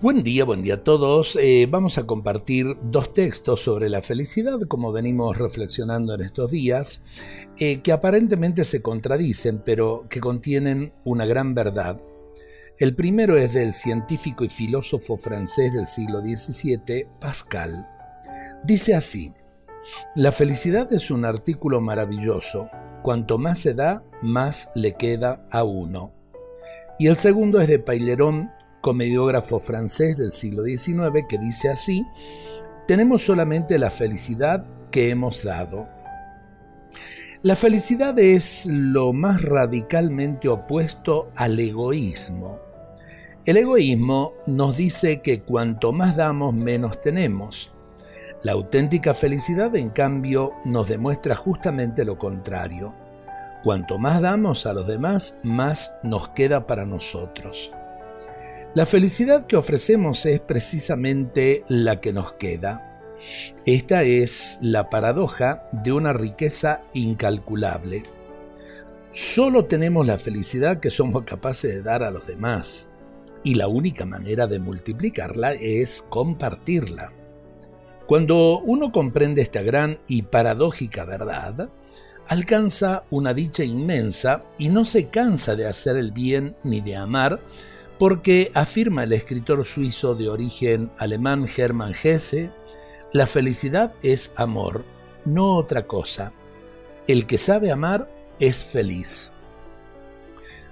Buen día, buen día a todos. Eh, vamos a compartir dos textos sobre la felicidad, como venimos reflexionando en estos días, eh, que aparentemente se contradicen, pero que contienen una gran verdad. El primero es del científico y filósofo francés del siglo XVII, Pascal. Dice así, la felicidad es un artículo maravilloso, cuanto más se da, más le queda a uno. Y el segundo es de Paileron, comediógrafo francés del siglo XIX, que dice así, tenemos solamente la felicidad que hemos dado. La felicidad es lo más radicalmente opuesto al egoísmo. El egoísmo nos dice que cuanto más damos, menos tenemos. La auténtica felicidad, en cambio, nos demuestra justamente lo contrario. Cuanto más damos a los demás, más nos queda para nosotros. La felicidad que ofrecemos es precisamente la que nos queda. Esta es la paradoja de una riqueza incalculable. Solo tenemos la felicidad que somos capaces de dar a los demás, y la única manera de multiplicarla es compartirla. Cuando uno comprende esta gran y paradójica verdad, alcanza una dicha inmensa y no se cansa de hacer el bien ni de amar, porque afirma el escritor suizo de origen alemán Hermann Hesse, la felicidad es amor, no otra cosa. El que sabe amar es feliz.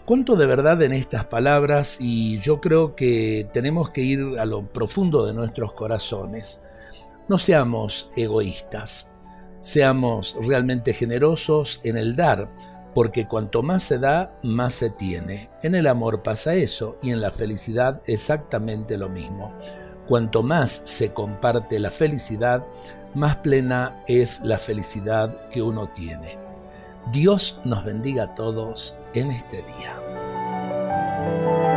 Cuánto de verdad en estas palabras y yo creo que tenemos que ir a lo profundo de nuestros corazones. No seamos egoístas, seamos realmente generosos en el dar, porque cuanto más se da, más se tiene. En el amor pasa eso y en la felicidad exactamente lo mismo. Cuanto más se comparte la felicidad, más plena es la felicidad que uno tiene. Dios nos bendiga a todos en este día.